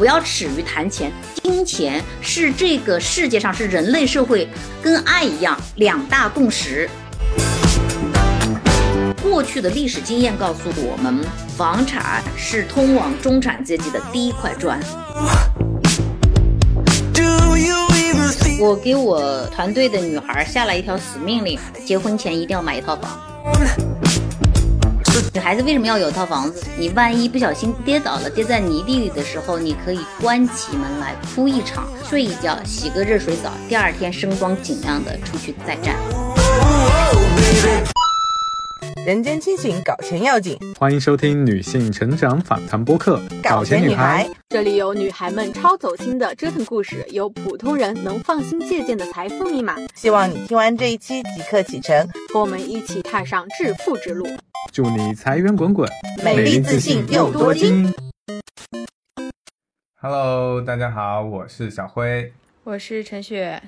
不要耻于谈钱，金钱是这个世界上是人类社会跟爱一样两大共识。过去的历史经验告诉我们，房产是通往中产阶级的第一块砖。我给我团队的女孩下了一条死命令：结婚前一定要买一套房。女孩子为什么要有套房子？你万一不小心跌倒了，跌在泥地里的时候，你可以关起门来哭一场，睡一觉，洗个热水澡，第二天声光尽量的出去再战。人间清醒，搞钱要紧。欢迎收听女性成长访谈播客《搞钱女孩》，这里有女孩们超走心的折腾故事，有普通人能放心借鉴的财富密码。希望你听完这一期即刻启程，和我们一起踏上致富之路。祝你财源滚滚，美丽自信又多金。Hello，大家好，我是小辉，我是陈雪，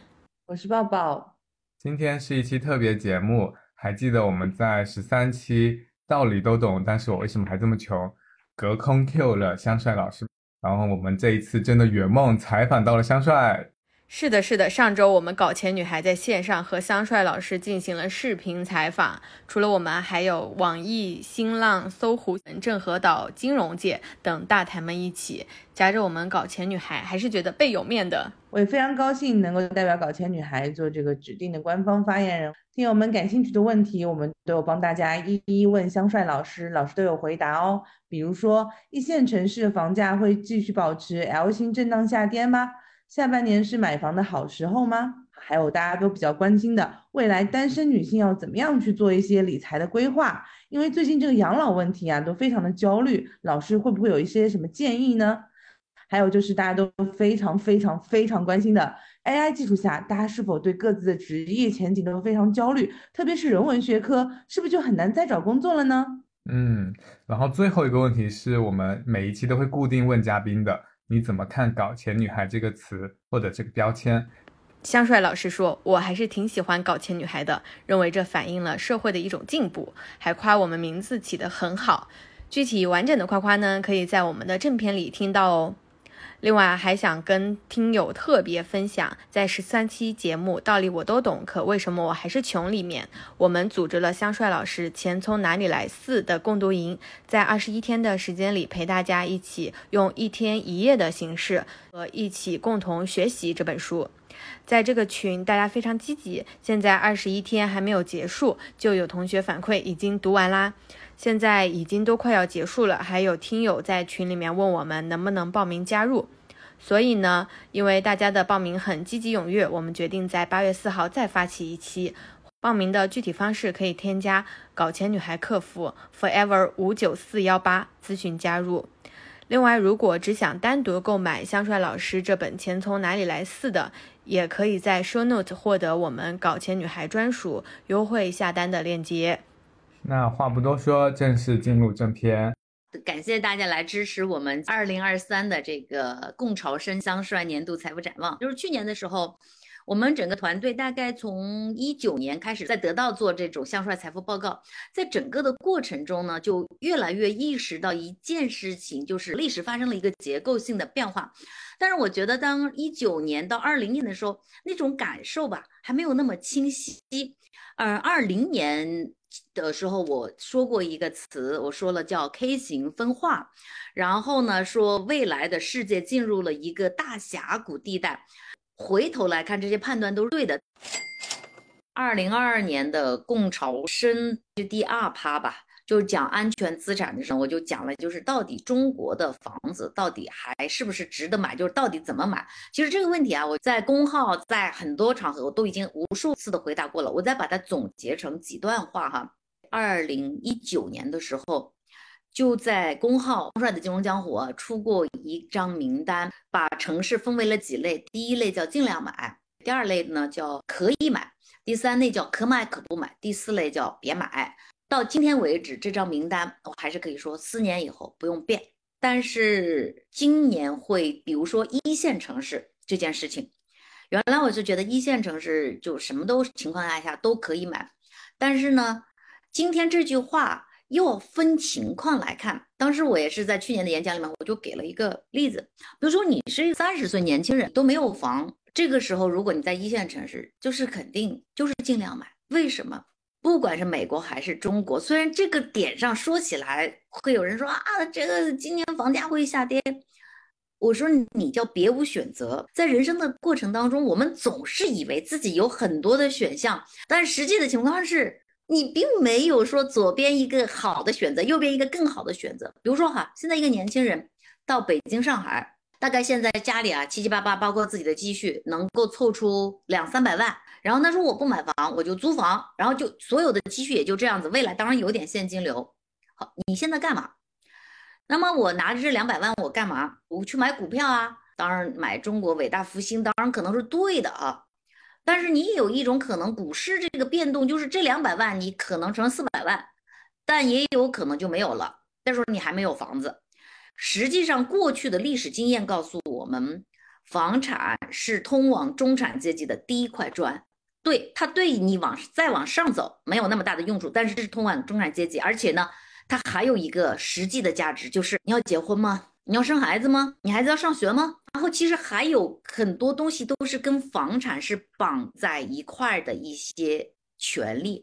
我是抱抱。今天是一期特别节目，还记得我们在十三期道理都懂，但是我为什么还这么穷？隔空 Q 了香帅老师，然后我们这一次真的圆梦采访到了香帅。是的，是的，上周我们搞钱女孩在线上和香帅老师进行了视频采访。除了我们，还有网易、新浪、搜狐、郑和岛金融界等大台们一起夹着我们搞钱女孩，还是觉得倍有面的。我也非常高兴能够代表搞钱女孩做这个指定的官方发言人。听友们感兴趣的问题，我们都有帮大家一一问香帅老师，老师都有回答哦。比如说，一线城市房价会继续保持 L 型震荡下跌吗？下半年是买房的好时候吗？还有大家都比较关心的，未来单身女性要怎么样去做一些理财的规划？因为最近这个养老问题啊，都非常的焦虑，老师会不会有一些什么建议呢？还有就是大家都非常非常非常关心的 AI 技术下，大家是否对各自的职业前景都非常焦虑？特别是人文学科，是不是就很难再找工作了呢？嗯，然后最后一个问题是我们每一期都会固定问嘉宾的。你怎么看“搞钱女孩”这个词或者这个标签？香帅老师说：“我还是挺喜欢‘搞钱女孩’的，认为这反映了社会的一种进步，还夸我们名字起得很好。具体完整的夸夸呢，可以在我们的正片里听到哦。另外，还想跟听友特别分享，在十三期节目《道理我都懂，可为什么我还是穷》里面，我们组织了香帅老师《钱从哪里来四》的共读营，在二十一天的时间里，陪大家一起用一天一夜的形式，和一起共同学习这本书。在这个群，大家非常积极，现在二十一天还没有结束，就有同学反馈已经读完啦。现在已经都快要结束了，还有听友在群里面问我们能不能报名加入。所以呢，因为大家的报名很积极踊跃，我们决定在八月四号再发起一期。报名的具体方式可以添加“搞钱女孩”客服 forever 五九四幺八咨询加入。另外，如果只想单独购买香帅老师这本《钱从哪里来四》的，也可以在 show note 获得我们搞钱女孩专属优惠下单的链接。那话不多说，正式进入正片。感谢大家来支持我们二零二三的这个共潮生香帅年度财富展望。就是去年的时候，我们整个团队大概从一九年开始在得到做这种香帅财富报告，在整个的过程中呢，就越来越意识到一件事情，就是历史发生了一个结构性的变化。但是我觉得，当一九年到二零年的时候，那种感受吧，还没有那么清晰。而二零年。的时候我说过一个词，我说了叫 K 型分化，然后呢说未来的世界进入了一个大峡谷地带，回头来看这些判断都是对的。二零二二年的共潮生就第二趴吧，就是讲安全资产的时候，我就讲了，就是到底中国的房子到底还是不是值得买，就是到底怎么买。其实这个问题啊，我在公号在很多场合我都已经无数次的回答过了，我再把它总结成几段话哈。二零一九年的时候，就在公号“帅的金融江湖”出过一张名单，把城市分为了几类。第一类叫尽量买，第二类呢叫可以买，第三类叫可买可不买，第四类叫别买。到今天为止，这张名单我还是可以说四年以后不用变。但是今年会，比如说一线城市这件事情，原来我是觉得一线城市就什么都情况下都可以买，但是呢。今天这句话要分情况来看。当时我也是在去年的演讲里面，我就给了一个例子，比如说你是三十岁年轻人都没有房，这个时候如果你在一线城市，就是肯定就是尽量买。为什么？不管是美国还是中国，虽然这个点上说起来会有人说啊，这个今年房价会下跌。我说你叫别无选择，在人生的过程当中，我们总是以为自己有很多的选项，但实际的情况是你并没有说左边一个好的选择，右边一个更好的选择。比如说哈，现在一个年轻人到北京、上海，大概现在家里啊七七八八，包括自己的积蓄，能够凑出两三百万，然后他说我不买房，我就租房，然后就所有的积蓄也就这样子，未来当然有点现金流。好，你现在干嘛？那么我拿着这两百万，我干嘛？我去买股票啊！当然买中国伟大复兴，当然可能是对的啊。但是你有一种可能，股市这个变动就是这两百万你可能成四百万，但也有可能就没有了。再说你还没有房子。实际上，过去的历史经验告诉我们，房产是通往中产阶级的第一块砖。对，它对你往再往上走没有那么大的用处，但是这是通往中产阶级，而且呢。它还有一个实际的价值，就是你要结婚吗？你要生孩子吗？你孩子要上学吗？然后其实还有很多东西都是跟房产是绑在一块儿的一些权利。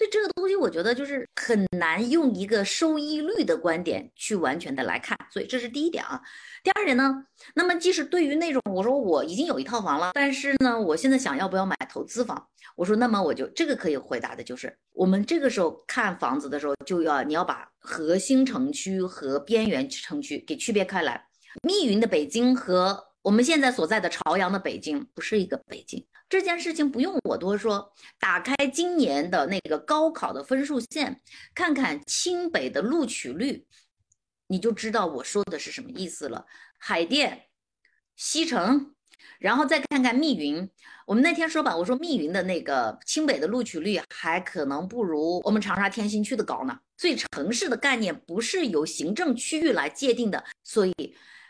所以这个东西，我觉得就是很难用一个收益率的观点去完全的来看。所以这是第一点啊。第二点呢，那么即使对于那种我说我已经有一套房了，但是呢，我现在想要不要买投资房？我说那么我就这个可以回答的就是，我们这个时候看房子的时候，就要你要把核心城区和边缘城区给区别开来。密云的北京和我们现在所在的朝阳的北京不是一个北京。这件事情不用我多说，打开今年的那个高考的分数线，看看清北的录取率，你就知道我说的是什么意思了。海淀、西城，然后再看看密云。我们那天说吧，我说密云的那个清北的录取率还可能不如我们长沙天心区的高呢。所以城市的概念不是由行政区域来界定的，所以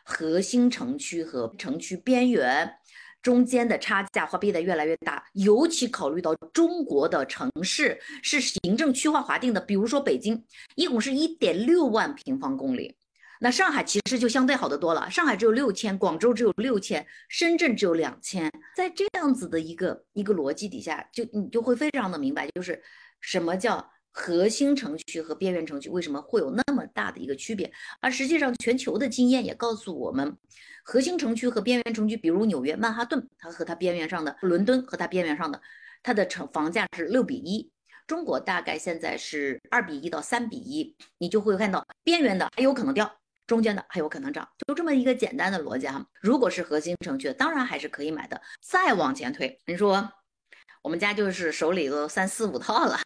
核心城区和城区边缘。中间的差价会变得越来越大，尤其考虑到中国的城市是行政区划划定的，比如说北京一共是一点六万平方公里，那上海其实就相对好得多了，上海只有六千，广州只有六千，深圳只有两千，在这样子的一个一个逻辑底下，就你就会非常的明白，就是什么叫。核心城区和边缘城区为什么会有那么大的一个区别？而实际上，全球的经验也告诉我们，核心城区和边缘城区，比如纽约曼哈顿，它和它边缘上的伦敦和它边缘上的，它的城房价是六比一。中国大概现在是二比一到三比一，你就会看到边缘的还有可能掉，中间的还有可能涨，就这么一个简单的逻辑哈。如果是核心城区，当然还是可以买的。再往前推，你说我们家就是手里都三四五套了。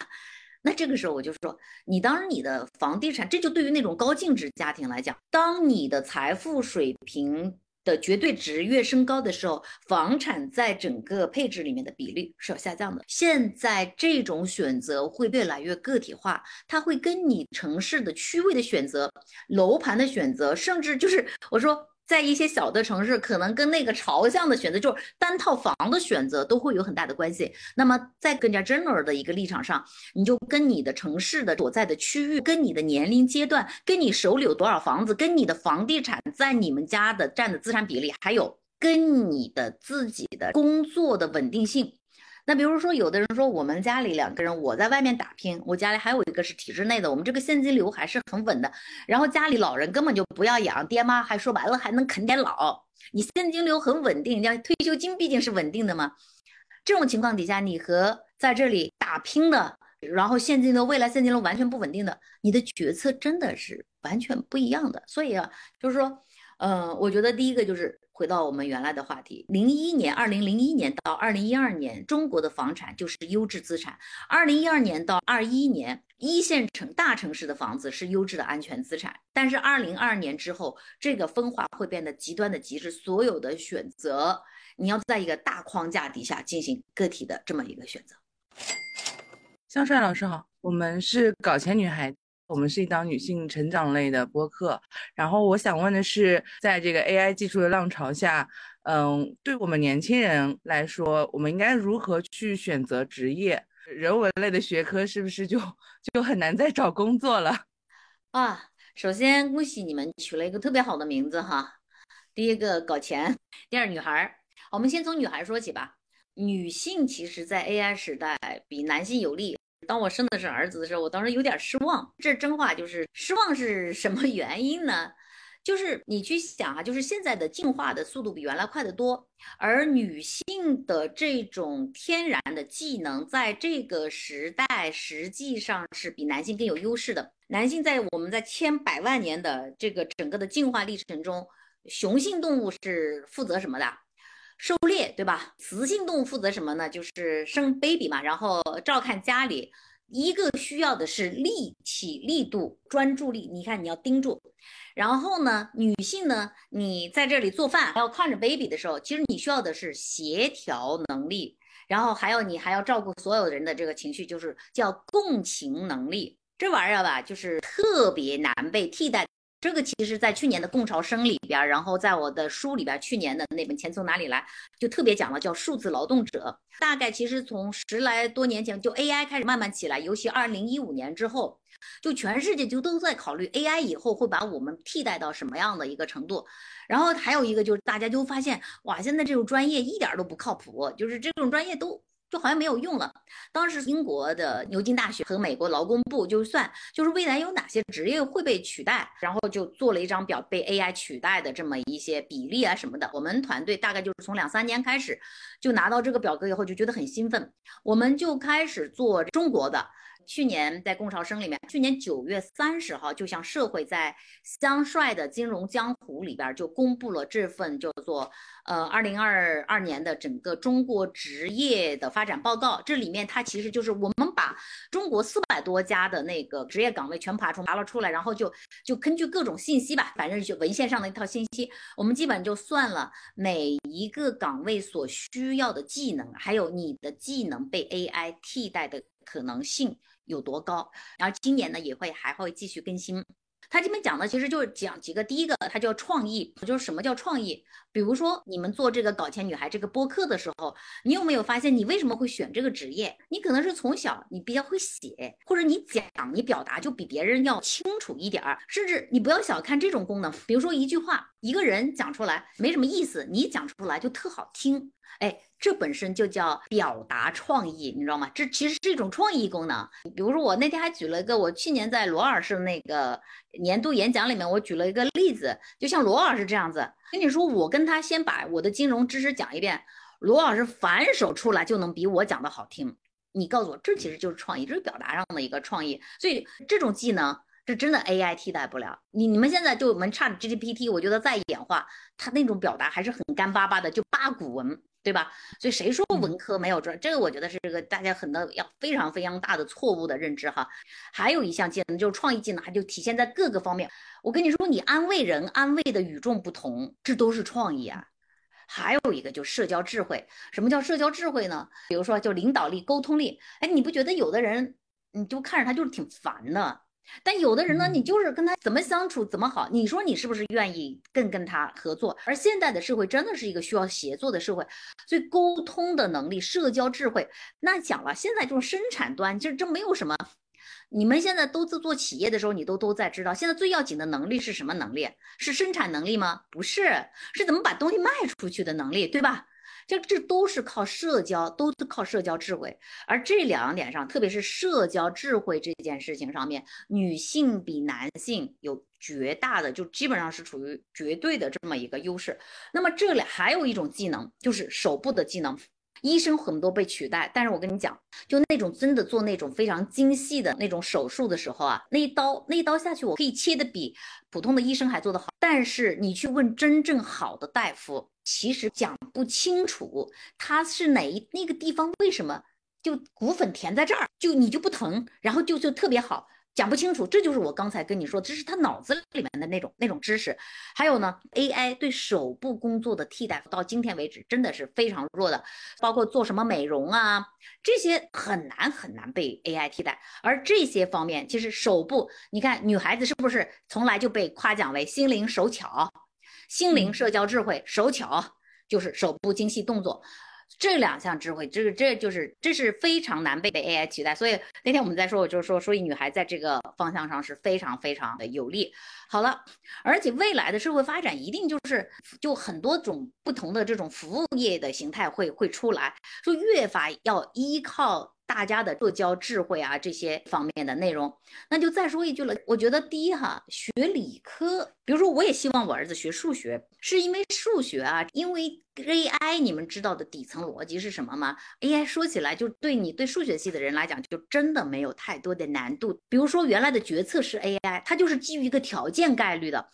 那这个时候我就说，你当你的房地产，这就对于那种高净值家庭来讲，当你的财富水平的绝对值越升高的时候，房产在整个配置里面的比例是要下降的。现在这种选择会越来越个体化，它会跟你城市的区位的选择、楼盘的选择，甚至就是我说。在一些小的城市，可能跟那个朝向的选择，就是单套房的选择，都会有很大的关系。那么，在更加 general 的一个立场上，你就跟你的城市的所在的区域、跟你的年龄阶段、跟你手里有多少房子、跟你的房地产在你们家的占的资产比例，还有跟你的自己的工作的稳定性。那比如说，有的人说我们家里两个人，我在外面打拼，我家里还有一个是体制内的，我们这个现金流还是很稳的。然后家里老人根本就不要养，爹妈还说白了还能啃点老，你现金流很稳定，人家退休金毕竟是稳定的嘛。这种情况底下，你和在这里打拼的，然后现金流未来现金流完全不稳定的，你的决策真的是完全不一样的。所以啊，就是说，嗯，我觉得第一个就是。回到我们原来的话题，零一年，二零零一年到二零一二年，中国的房产就是优质资产。二零一二年到二一年，一线城大城市的房子是优质的安全资产。但是二零二二年之后，这个分化会变得极端的极致，所有的选择你要在一个大框架底下进行个体的这么一个选择。香帅老师好，我们是搞钱女孩。我们是一档女性成长类的播客，然后我想问的是，在这个 AI 技术的浪潮下，嗯，对我们年轻人来说，我们应该如何去选择职业？人文类的学科是不是就就很难再找工作了？啊，首先恭喜你们取了一个特别好的名字哈。第一个搞钱，第二女孩儿。我们先从女孩说起吧。女性其实，在 AI 时代比男性有利。当我生的是儿子的时候，我当时有点失望。这真话就是失望是什么原因呢？就是你去想啊，就是现在的进化的速度比原来快得多，而女性的这种天然的技能，在这个时代实际上是比男性更有优势的。男性在我们在千百万年的这个整个的进化历程中。雄性动物是负责什么的？狩猎，对吧？雌性动物负责什么呢？就是生 baby 嘛，然后照看家里。一个需要的是力气、力度、专注力。你看，你要盯住。然后呢，女性呢，你在这里做饭，还要看着 baby 的时候，其实你需要的是协调能力。然后还有，你还要照顾所有人的这个情绪，就是叫共情能力。这玩意儿吧，就是特别难被替代。这个其实，在去年的共潮生里边，然后在我的书里边，去年的那本《钱从哪里来》就特别讲了，叫数字劳动者。大概其实从十来多年前，就 AI 开始慢慢起来，尤其二零一五年之后，就全世界就都在考虑 AI 以后会把我们替代到什么样的一个程度。然后还有一个就是大家就发现，哇，现在这种专业一点都不靠谱，就是这种专业都。就好像没有用了。当时英国的牛津大学和美国劳工部就算，就是未来有哪些职业会被取代，然后就做了一张表，被 AI 取代的这么一些比例啊什么的。我们团队大概就是从两三年开始，就拿到这个表格以后就觉得很兴奋，我们就开始做中国的。去年在共潮生里面，去年九月三十号，就向社会在香帅的金融江湖里边就公布了这份叫做呃二零二二年的整个中国职业的发展报告。这里面它其实就是我们把中国四百多家的那个职业岗位全爬出爬了出来，然后就就根据各种信息吧，反正就文献上的一套信息，我们基本就算了每一个岗位所需要的技能，还有你的技能被 AI 替代的可能性。有多高？然后今年呢也会还会继续更新。他这边讲的其实就是讲几个，第一个它叫创意，就是什么叫创意？比如说你们做这个搞钱女孩这个播客的时候，你有没有发现你为什么会选这个职业？你可能是从小你比较会写，或者你讲你表达就比别人要清楚一点儿，甚至你不要小看这种功能。比如说一句话，一个人讲出来没什么意思，你讲出来就特好听。哎，这本身就叫表达创意，你知道吗？这其实是一种创意功能。比如说，我那天还举了一个，我去年在罗尔士那个年度演讲里面，我举了一个例子，就像罗尔士这样子，跟你说，我跟他先把我的金融知识讲一遍，罗老师反手出来就能比我讲的好听。你告诉我，这其实就是创意，这是表达上的一个创意。所以这种技能，这真的 AI 替代不了。你你们现在就我们差 GPT，我觉得再演化，它那种表达还是很干巴巴的，就八股文。对吧？所以谁说文科没有专？这个我觉得是这个大家很多要非常非常大的错误的认知哈。还有一项技能就是创意技能，它就体现在各个方面。我跟你说，你安慰人，安慰的与众不同，这都是创意啊。还有一个就社交智慧。什么叫社交智慧呢？比如说就领导力、沟通力。哎，你不觉得有的人，你就看着他就是挺烦的。但有的人呢，你就是跟他怎么相处怎么好，你说你是不是愿意更跟他合作？而现在的社会真的是一个需要协作的社会，所以沟通的能力、社交智慧，那讲了，现在这种生产端其实真没有什么。你们现在都在做企业的时候，你都都在知道，现在最要紧的能力是什么能力？是生产能力吗？不是，是怎么把东西卖出去的能力，对吧？这这都是靠社交，都是靠社交智慧，而这两点上，特别是社交智慧这件事情上面，女性比男性有绝大的，就基本上是处于绝对的这么一个优势。那么这里还有一种技能，就是手部的技能。医生很多被取代，但是我跟你讲，就那种真的做那种非常精细的那种手术的时候啊，那一刀那一刀下去，我可以切的比普通的医生还做得好。但是你去问真正好的大夫，其实讲不清楚他是哪一那个地方为什么就骨粉填在这儿，就你就不疼，然后就就特别好。讲不清楚，这就是我刚才跟你说，这是他脑子里面的那种那种知识。还有呢，AI 对手部工作的替代到今天为止真的是非常弱的，包括做什么美容啊，这些很难很难被 AI 替代。而这些方面，其实手部，你看女孩子是不是从来就被夸奖为心灵手巧、心灵社交智慧、手巧，就是手部精细动作。这两项智慧，这个这就是这是非常难被被 AI 取代。所以那天我们在说，我就说，所以女孩在这个方向上是非常非常的有利。好了，而且未来的社会发展一定就是就很多种不同的这种服务业的形态会会出来，说越发要依靠。大家的社交智慧啊，这些方面的内容，那就再说一句了。我觉得第一哈，学理科，比如说我也希望我儿子学数学，是因为数学啊，因为 AI，你们知道的底层逻辑是什么吗？AI 说起来就对你对数学系的人来讲，就真的没有太多的难度。比如说原来的决策是 AI，它就是基于一个条件概率的，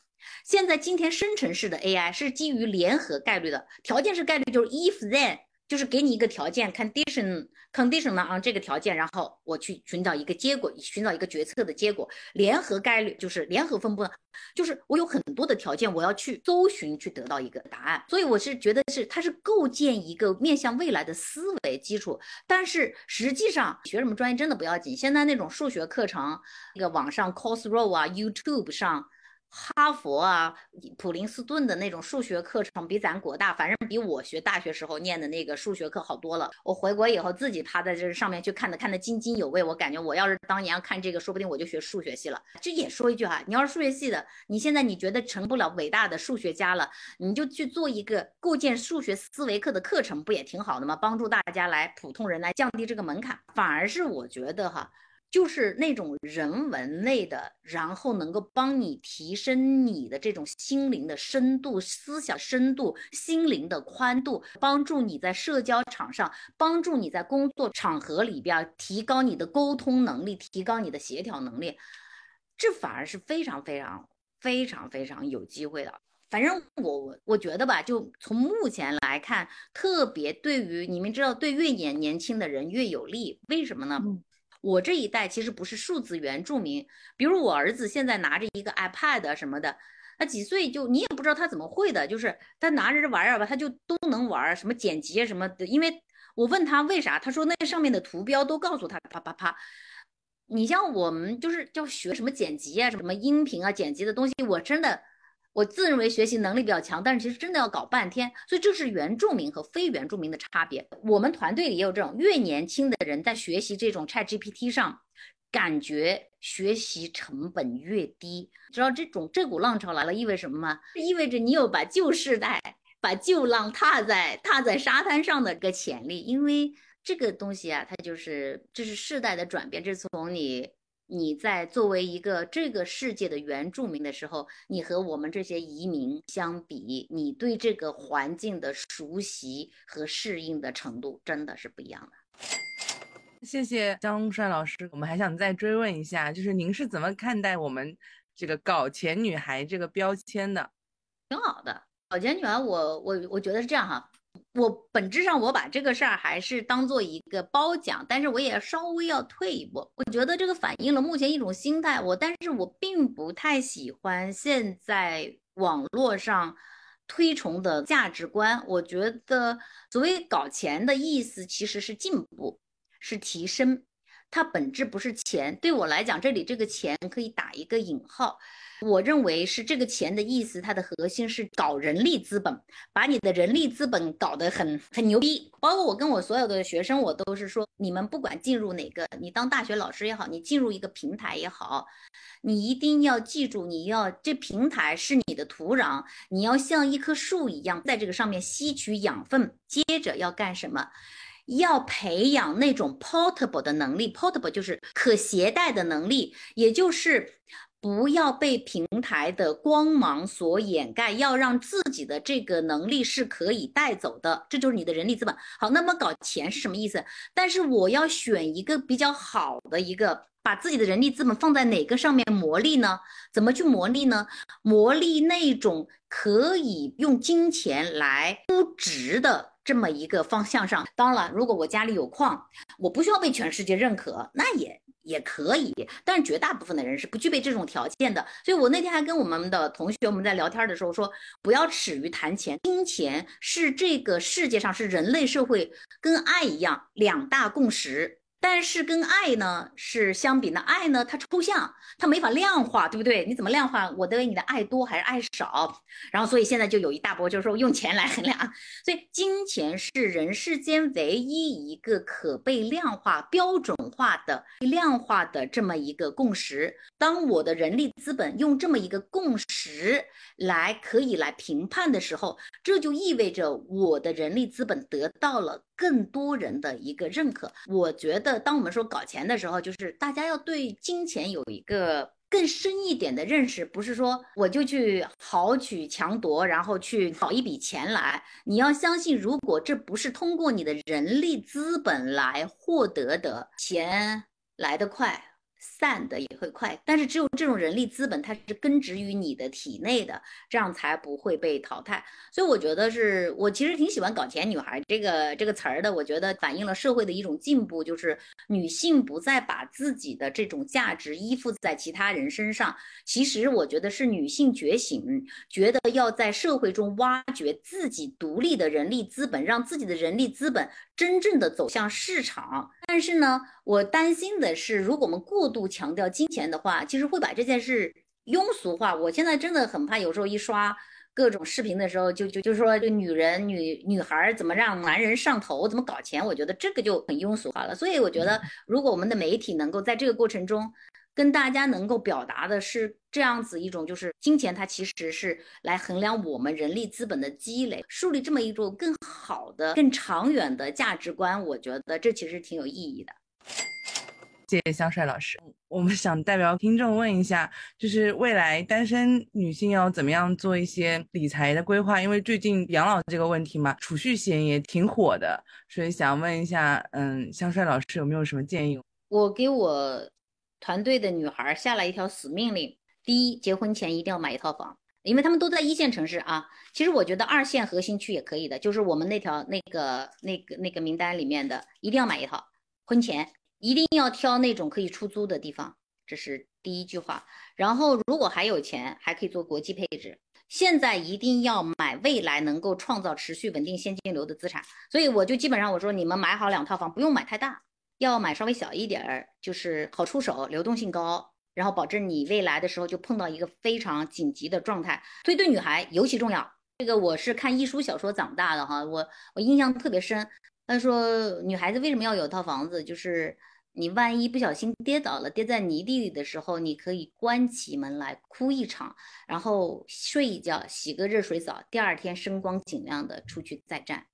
现在今天生成式的 AI 是基于联合概率的，条件是概率就是 if then。就是给你一个条件，condition condition 呢啊，这个条件，然后我去寻找一个结果，寻找一个决策的结果。联合概率就是联合分布，就是我有很多的条件，我要去搜寻去得到一个答案。所以我是觉得是它是构建一个面向未来的思维基础。但是实际上学什么专业真的不要紧，现在那种数学课程，那个网上 Coursera 啊，YouTube 上。哈佛啊，普林斯顿的那种数学课程比咱国大，反正比我学大学时候念的那个数学课好多了。我回国以后自己趴在这上面去看的，看得津津有味。我感觉我要是当年看这个，说不定我就学数学系了。这也说一句哈，你要是数学系的，你现在你觉得成不了伟大的数学家了，你就去做一个构建数学思维课的课程，不也挺好的吗？帮助大家来普通人来降低这个门槛，反而是我觉得哈。就是那种人文类的，然后能够帮你提升你的这种心灵的深度、思想深度、心灵的宽度，帮助你在社交场上，帮助你在工作场合里边提高你的沟通能力，提高你的协调能力，这反而是非常非常非常非常有机会的。反正我我觉得吧，就从目前来看，特别对于你们知道，对越年年轻的人越有利，为什么呢？我这一代其实不是数字原住民，比如我儿子现在拿着一个 iPad 什么的，他几岁就你也不知道他怎么会的，就是他拿着这玩意儿吧，他就都能玩，什么剪辑什么的。因为我问他为啥，他说那上面的图标都告诉他，啪啪啪。你像我们就是叫学什么剪辑啊，什么音频啊，剪辑的东西，我真的。我自认为学习能力比较强，但是其实真的要搞半天，所以这是原住民和非原住民的差别。我们团队里也有这种越年轻的人在学习这种 ChatGPT 上，感觉学习成本越低。知道这种这股浪潮来了意味什么吗？意味着你有把旧世代、把旧浪踏在踏在沙滩上的个潜力。因为这个东西啊，它就是这是世代的转变，这是从你。你在作为一个这个世界的原住民的时候，你和我们这些移民相比，你对这个环境的熟悉和适应的程度真的是不一样的。谢谢江帅老师，我们还想再追问一下，就是您是怎么看待我们这个“搞钱女孩”这个标签的？挺好的，“搞钱女孩”，我我我觉得是这样哈。我本质上我把这个事儿还是当做一个褒奖，但是我也稍微要退一步。我觉得这个反映了目前一种心态，我但是我并不太喜欢现在网络上推崇的价值观。我觉得所谓搞钱的意思其实是进步，是提升，它本质不是钱。对我来讲，这里这个钱可以打一个引号。我认为是这个钱的意思，它的核心是搞人力资本，把你的人力资本搞得很很牛逼。包括我跟我所有的学生，我都是说，你们不管进入哪个，你当大学老师也好，你进入一个平台也好，你一定要记住，你要这平台是你的土壤，你要像一棵树一样在这个上面吸取养分，接着要干什么？要培养那种 portable 的能力，portable 就是可携带的能力，也就是。不要被平台的光芒所掩盖，要让自己的这个能力是可以带走的，这就是你的人力资本。好，那么搞钱是什么意思？但是我要选一个比较好的一个，把自己的人力资本放在哪个上面磨砺呢？怎么去磨砺呢？磨砺那种可以用金钱来估值的这么一个方向上。当然了，如果我家里有矿，我不需要被全世界认可，那也。也可以，但是绝大部分的人是不具备这种条件的。所以我那天还跟我们的同学我们在聊天的时候说，不要耻于谈钱，金钱是这个世界上是人类社会跟爱一样两大共识。但是跟爱呢是相比呢，爱呢它抽象，它没法量化，对不对？你怎么量化我对你的爱多还是爱少？然后所以现在就有一大波就是说用钱来衡量，所以金钱是人世间唯一一个可被量化、标准化的量化的这么一个共识。当我的人力资本用这么一个共识来可以来评判的时候，这就意味着我的人力资本得到了。更多人的一个认可，我觉得，当我们说搞钱的时候，就是大家要对金钱有一个更深一点的认识，不是说我就去豪取强夺，然后去搞一笔钱来。你要相信，如果这不是通过你的人力资本来获得的钱来得快。散的也会快，但是只有这种人力资本，它是根植于你的体内的，这样才不会被淘汰。所以我觉得是我其实挺喜欢“搞钱女孩”这个这个词儿的。我觉得反映了社会的一种进步，就是女性不再把自己的这种价值依附在其他人身上。其实我觉得是女性觉醒，觉得要在社会中挖掘自己独立的人力资本，让自己的人力资本真正的走向市场。但是呢，我担心的是，如果我们过度强调金钱的话，其实会把这件事庸俗化。我现在真的很怕，有时候一刷各种视频的时候，就就就说这女人、女女孩怎么让男人上头，怎么搞钱，我觉得这个就很庸俗化了。所以我觉得，如果我们的媒体能够在这个过程中，跟大家能够表达的是这样子一种，就是金钱它其实是来衡量我们人力资本的积累，树立这么一种更好的、更长远的价值观，我觉得这其实挺有意义的。谢谢香帅老师，我们想代表听众问一下，就是未来单身女性要怎么样做一些理财的规划？因为最近养老这个问题嘛，储蓄险也挺火的，所以想问一下，嗯，香帅老师有没有什么建议？我给我团队的女孩下了一条死命令：第一，结婚前一定要买一套房，因为他们都在一线城市啊。其实我觉得二线核心区也可以的，就是我们那条那个那个那个名单里面的，一定要买一套，婚前。一定要挑那种可以出租的地方，这是第一句话。然后，如果还有钱，还可以做国际配置。现在一定要买未来能够创造持续稳定现金流的资产。所以我就基本上我说，你们买好两套房，不用买太大，要买稍微小一点儿，就是好出手，流动性高，然后保证你未来的时候就碰到一个非常紧急的状态。所以对女孩尤其重要。这个我是看艺术小说长大的哈，我我印象特别深。他说，女孩子为什么要有套房子？就是你万一不小心跌倒了，跌在泥地里的时候，你可以关起门来哭一场，然后睡一觉，洗个热水澡，第二天声光尽亮的出去再战。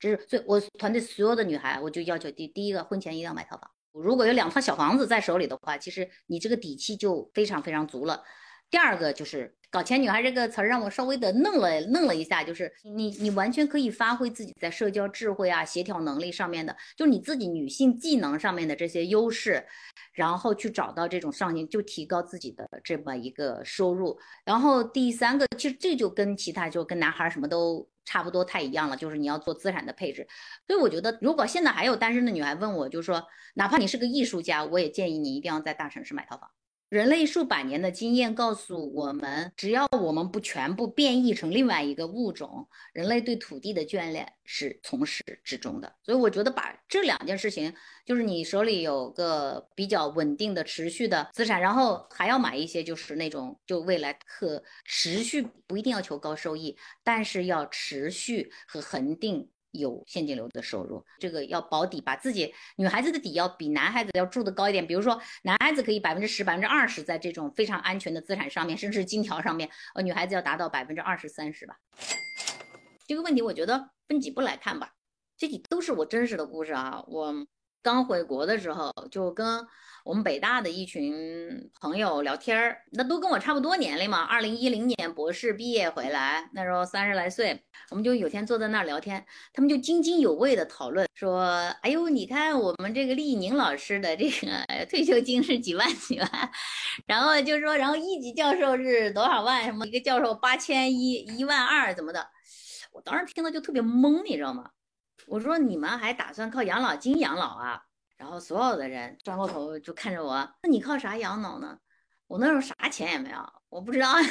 这是所以，我团队所有的女孩，我就要求第第一个，婚前一定要买套房。如果有两套小房子在手里的话，其实你这个底气就非常非常足了。第二个就是“搞钱女孩”这个词儿让我稍微的愣了愣了一下，就是你你完全可以发挥自己在社交智慧啊、协调能力上面的，就你自己女性技能上面的这些优势，然后去找到这种上进，就提高自己的这么一个收入。然后第三个，其实这就跟其他就跟男孩什么都差不多太一样了，就是你要做资产的配置。所以我觉得，如果现在还有单身的女孩问我，就是说哪怕你是个艺术家，我也建议你一定要在大城市买套房。人类数百年的经验告诉我们，只要我们不全部变异成另外一个物种，人类对土地的眷恋是从始至终的。所以，我觉得把这两件事情，就是你手里有个比较稳定的、持续的资产，然后还要买一些，就是那种就未来可持续，不一定要求高收益，但是要持续和恒定。有现金流的收入，这个要保底，把自己女孩子的底要比男孩子要住的高一点。比如说，男孩子可以百分之十、百分之二十在这种非常安全的资产上面，甚至金条上面，呃，女孩子要达到百分之二十三十吧。这个问题我觉得分几步来看吧，这几都是我真实的故事啊。我刚回国的时候就跟。我们北大的一群朋友聊天儿，那都跟我差不多年龄嘛。二零一零年博士毕业回来，那时候三十来岁，我们就有天坐在那儿聊天，他们就津津有味的讨论说：“哎呦，你看我们这个厉宁老师的这个 退休金是几万几万，然后就说，然后一级教授是多少万？什么一个教授八千一一万二怎么的？我当时听了就特别懵，你知道吗？我说你们还打算靠养老金养老啊？”然后所有的人转过头就看着我，那你靠啥养老呢？我那时候啥钱也没有，我不知道呀。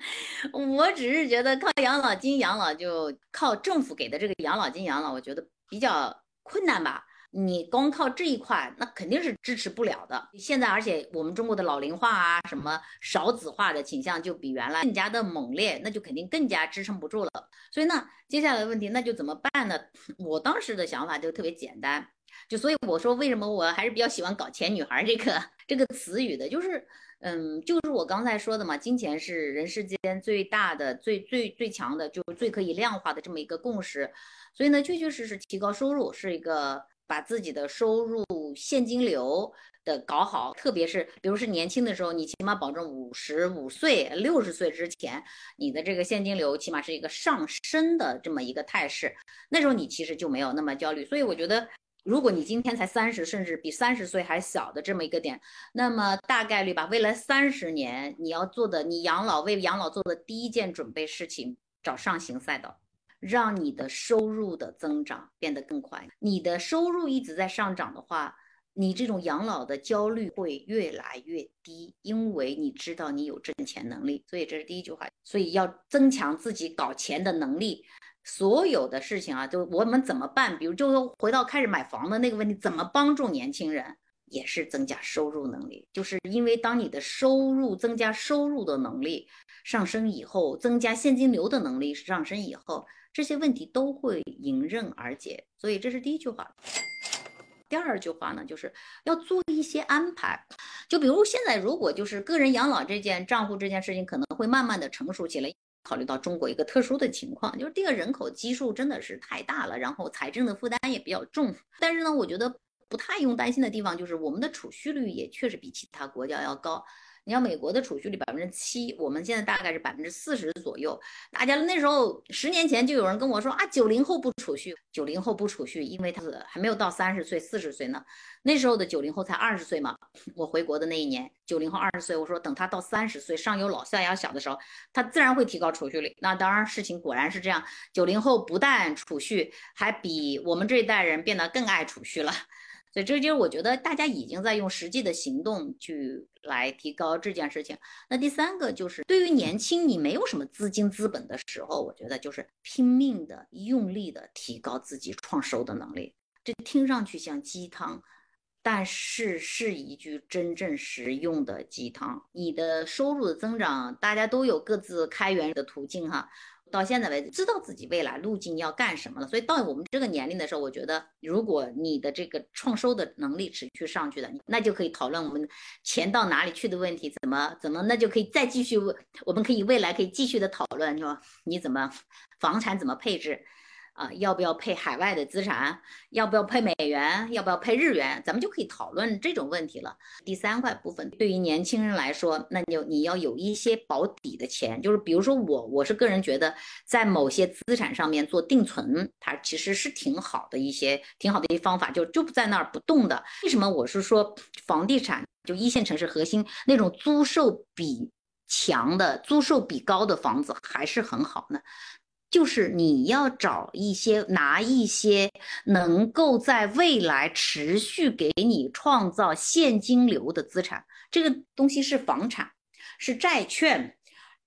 我只是觉得靠养老金养老就靠政府给的这个养老金养老，我觉得比较困难吧。你光靠这一块，那肯定是支持不了的。现在，而且我们中国的老龄化啊，什么少子化的倾向就比原来更加的猛烈，那就肯定更加支撑不住了。所以呢，接下来的问题那就怎么办呢？我当时的想法就特别简单，就所以我说为什么我还是比较喜欢“搞钱女孩”这个这个词语的，就是，嗯，就是我刚才说的嘛，金钱是人世间最大的、最最最强的，就是最可以量化的这么一个共识。所以呢，确确实实提高收入是一个。把自己的收入现金流的搞好，特别是比如是年轻的时候，你起码保证五十五岁、六十岁之前，你的这个现金流起码是一个上升的这么一个态势。那时候你其实就没有那么焦虑。所以我觉得，如果你今天才三十，甚至比三十岁还小的这么一个点，那么大概率吧，未来三十年你要做的，你养老为养老做的第一件准备事情，找上行赛道。让你的收入的增长变得更快。你的收入一直在上涨的话，你这种养老的焦虑会越来越低，因为你知道你有挣钱能力。所以这是第一句话。所以要增强自己搞钱的能力。所有的事情啊，就我们怎么办？比如，就回到开始买房的那个问题，怎么帮助年轻人，也是增加收入能力。就是因为当你的收入增加，收入的能力上升以后，增加现金流的能力上升以后。这些问题都会迎刃而解，所以这是第一句话。第二句话呢，就是要做一些安排。就比如现在，如果就是个人养老这件账户这件事情，可能会慢慢的成熟起来。考虑到中国一个特殊的情况，就是这个人口基数真的是太大了，然后财政的负担也比较重。但是呢，我觉得不太用担心的地方，就是我们的储蓄率也确实比其他国家要高。你像美国的储蓄率百分之七，我们现在大概是百分之四十左右。大家那时候十年前就有人跟我说啊，九零后不储蓄，九零后不储蓄，因为他是还没有到三十岁、四十岁呢。那时候的九零后才二十岁嘛。我回国的那一年，九零后二十岁，我说等他到三十岁，上有老下有小的时候，他自然会提高储蓄率。那当然，事情果然是这样。九零后不但储蓄，还比我们这一代人变得更爱储蓄了。所以这就是我觉得大家已经在用实际的行动去来提高这件事情。那第三个就是对于年轻你没有什么资金资本的时候，我觉得就是拼命的、用力的提高自己创收的能力。这听上去像鸡汤，但是是一句真正实用的鸡汤。你的收入的增长，大家都有各自开源的途径哈。到现在为止，知道自己未来路径要干什么了。所以到我们这个年龄的时候，我觉得，如果你的这个创收的能力持续上去的，那就可以讨论我们钱到哪里去的问题，怎么怎么，那就可以再继续，我们可以未来可以继续的讨论，说？你怎么房产怎么配置？啊，要不要配海外的资产？要不要配美元？要不要配日元？咱们就可以讨论这种问题了。第三块部分，对于年轻人来说，那就你要有一些保底的钱，就是比如说我，我是个人觉得，在某些资产上面做定存，它其实是挺好的一些，挺好的一些方法，就就不在那儿不动的。为什么我是说房地产就一线城市核心那种租售比强的、租售比高的房子还是很好呢？就是你要找一些拿一些能够在未来持续给你创造现金流的资产，这个东西是房产，是债券，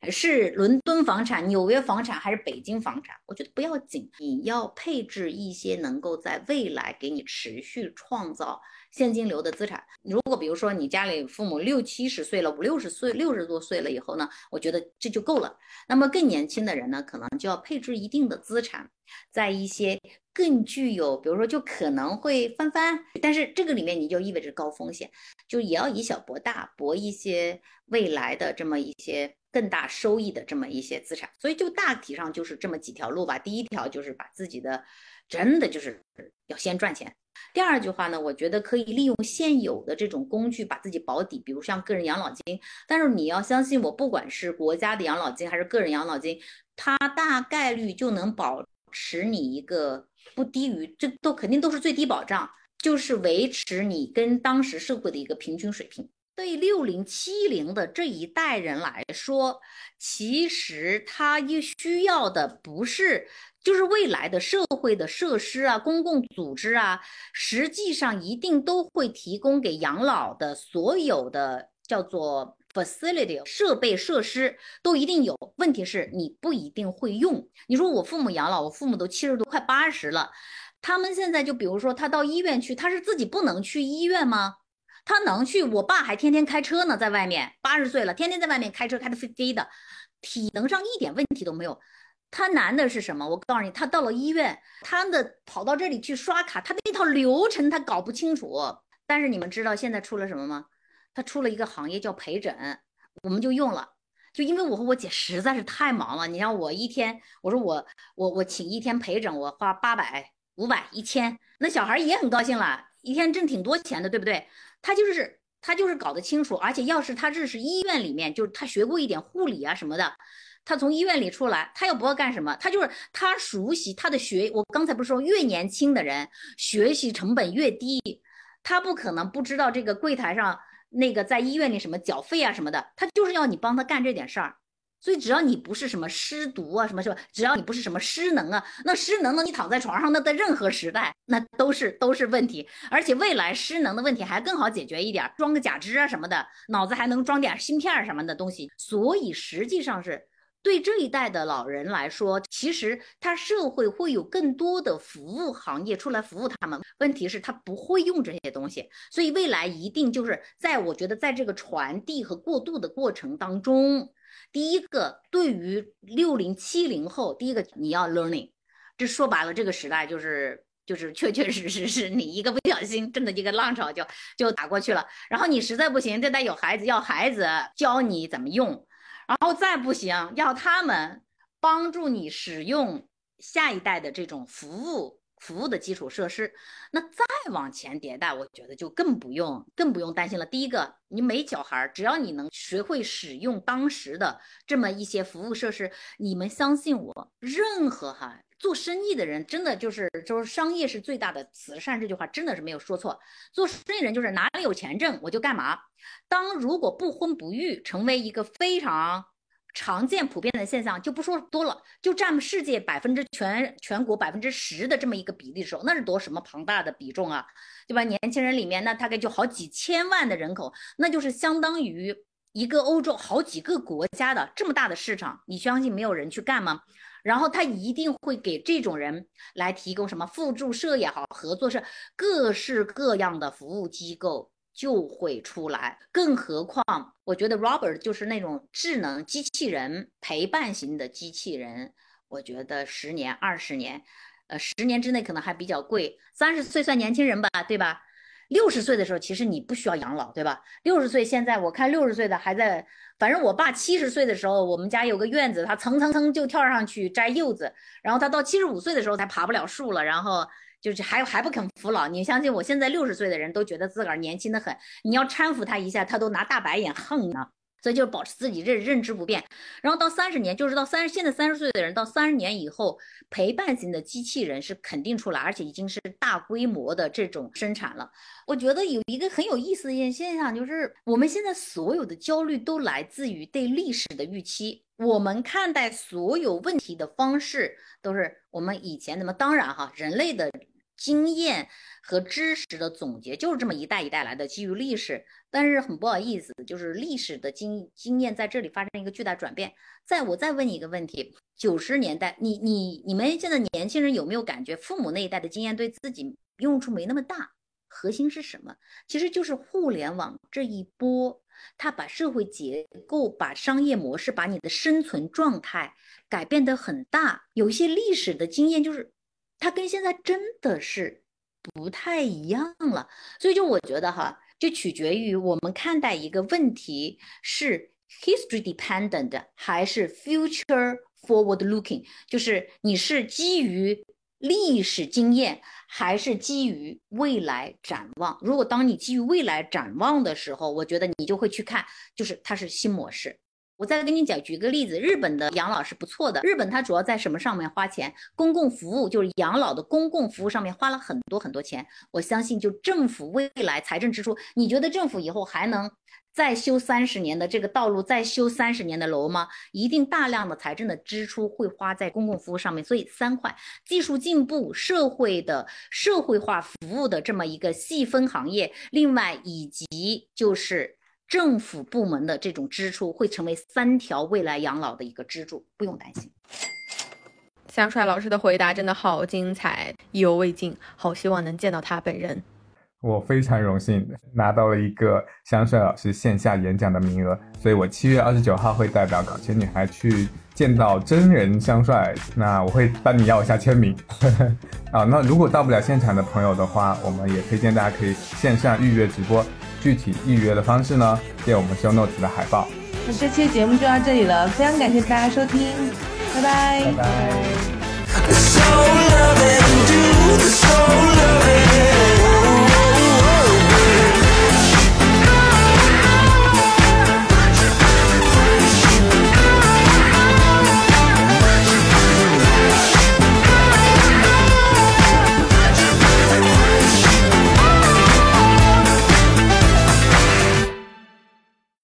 是伦敦房产、纽约房产，还是北京房产？我觉得不要紧，你要配置一些能够在未来给你持续创造。现金流的资产，如果比如说你家里父母六七十岁了，五六十岁、六十多岁了以后呢，我觉得这就够了。那么更年轻的人呢，可能就要配置一定的资产，在一些更具有，比如说就可能会翻番，但是这个里面你就意味着高风险，就也要以小博大，博一些未来的这么一些更大收益的这么一些资产。所以就大体上就是这么几条路吧。第一条就是把自己的，真的就是要先赚钱。第二句话呢，我觉得可以利用现有的这种工具把自己保底，比如像个人养老金。但是你要相信我，不管是国家的养老金还是个人养老金，它大概率就能保持你一个不低于，这都肯定都是最低保障，就是维持你跟当时社会的一个平均水平。对六零七零的这一代人来说，其实他也需要的不是。就是未来的社会的设施啊，公共组织啊，实际上一定都会提供给养老的所有的叫做 facility 设备设施都一定有，问题是你不一定会用。你说我父母养老，我父母都七十多，快八十了，他们现在就比如说他到医院去，他是自己不能去医院吗？他能去，我爸还天天开车呢，在外面八十岁了，天天在外面开车，开的飞飞的，体能上一点问题都没有。他难的是什么？我告诉你，他到了医院，他的跑到这里去刷卡，他那套流程他搞不清楚。但是你们知道现在出了什么吗？他出了一个行业叫陪诊，我们就用了。就因为我和我姐实在是太忙了，你像我一天，我说我我我请一天陪诊，我花八百、五百、一千，那小孩也很高兴了，一天挣挺多钱的，对不对？他就是他就是搞得清楚，而且要是他这是医院里面，就是他学过一点护理啊什么的，他从医院里出来，他又不要干什么，他就是他熟悉他的学。我刚才不是说越年轻的人学习成本越低，他不可能不知道这个柜台上那个在医院里什么缴费啊什么的，他就是要你帮他干这点事儿。所以只要你不是什么失读啊，什么什么，只要你不是什么失能啊，那失能呢？你躺在床上，那在任何时代，那都是都是问题。而且未来失能的问题还更好解决一点，装个假肢啊什么的，脑子还能装点芯片什么的东西。所以实际上是对这一代的老人来说，其实他社会会有更多的服务行业出来服务他们。问题是，他不会用这些东西，所以未来一定就是在我觉得在这个传递和过渡的过程当中。第一个，对于六零七零后，第一个你要 learning，这说白了，这个时代就是就是确确实实是你一个不小心，真的一个浪潮就就打过去了。然后你实在不行，这代有孩子，要孩子教你怎么用，然后再不行，要他们帮助你使用下一代的这种服务。服务的基础设施，那再往前迭代，我觉得就更不用更不用担心了。第一个，你没小孩只要你能学会使用当时的这么一些服务设施，你们相信我，任何哈做生意的人真的就是就是商业是最大的慈善，这句话真的是没有说错。做生意人就是哪里有钱挣我就干嘛。当如果不婚不育成为一个非常。常见普遍的现象就不说多了，就占世界百分之全全国百分之十的这么一个比例的时候，那是多什么庞大的比重啊，对吧？年轻人里面那大概就好几千万的人口，那就是相当于一个欧洲好几个国家的这么大的市场，你相信没有人去干吗？然后他一定会给这种人来提供什么辅助社也好，合作社各式各样的服务机构。就会出来，更何况我觉得 Robert 就是那种智能机器人陪伴型的机器人。我觉得十年、二十年，呃，十年之内可能还比较贵。三十岁算年轻人吧，对吧？六十岁的时候，其实你不需要养老，对吧？六十岁现在我看六十岁的还在，反正我爸七十岁的时候，我们家有个院子，他蹭蹭蹭就跳上去摘柚子，然后他到七十五岁的时候才爬不了树了，然后。就是还还不肯服老，你相信我，现在六十岁的人都觉得自个儿年轻的很，你要搀扶他一下，他都拿大白眼横呢。所以就保持自己认认知不变，然后到三十年，就是到三十，现在三十岁的人到三十年以后，陪伴型的机器人是肯定出来，而且已经是大规模的这种生产了。我觉得有一个很有意思的一现象，就是我们现在所有的焦虑都来自于对历史的预期。我们看待所有问题的方式都是我们以前怎么？当然哈，人类的经验和知识的总结就是这么一代一代来的，基于历史。但是很不好意思，就是历史的经经验在这里发生一个巨大转变。再我再问你一个问题：九十年代，你你你们现在年轻人有没有感觉父母那一代的经验对自己用处没那么大？核心是什么？其实就是互联网这一波。它把社会结构、把商业模式、把你的生存状态改变得很大。有一些历史的经验，就是它跟现在真的是不太一样了。所以就我觉得哈，就取决于我们看待一个问题是 history dependent 还是 future forward looking，就是你是基于。历史经验还是基于未来展望。如果当你基于未来展望的时候，我觉得你就会去看，就是它是新模式。我再跟你讲，举个例子，日本的养老是不错的。日本它主要在什么上面花钱？公共服务，就是养老的公共服务上面花了很多很多钱。我相信，就政府未来财政支出，你觉得政府以后还能？再修三十年的这个道路，再修三十年的楼吗？一定大量的财政的支出会花在公共服务上面。所以三块：技术进步、社会的社会化服务的这么一个细分行业，另外以及就是政府部门的这种支出会成为三条未来养老的一个支柱，不用担心。香帅老师的回答真的好精彩，意犹未尽，好希望能见到他本人。我非常荣幸拿到了一个香帅老师线下演讲的名额，所以我七月二十九号会代表搞钱女孩去见到真人香帅，那我会帮你要一下签名。啊，那如果到不了现场的朋友的话，我们也推荐大家可以线上预约直播，具体预约的方式呢，见我们 show notes 的海报。那这期节目就到这里了，非常感谢大家收听，拜拜。拜拜。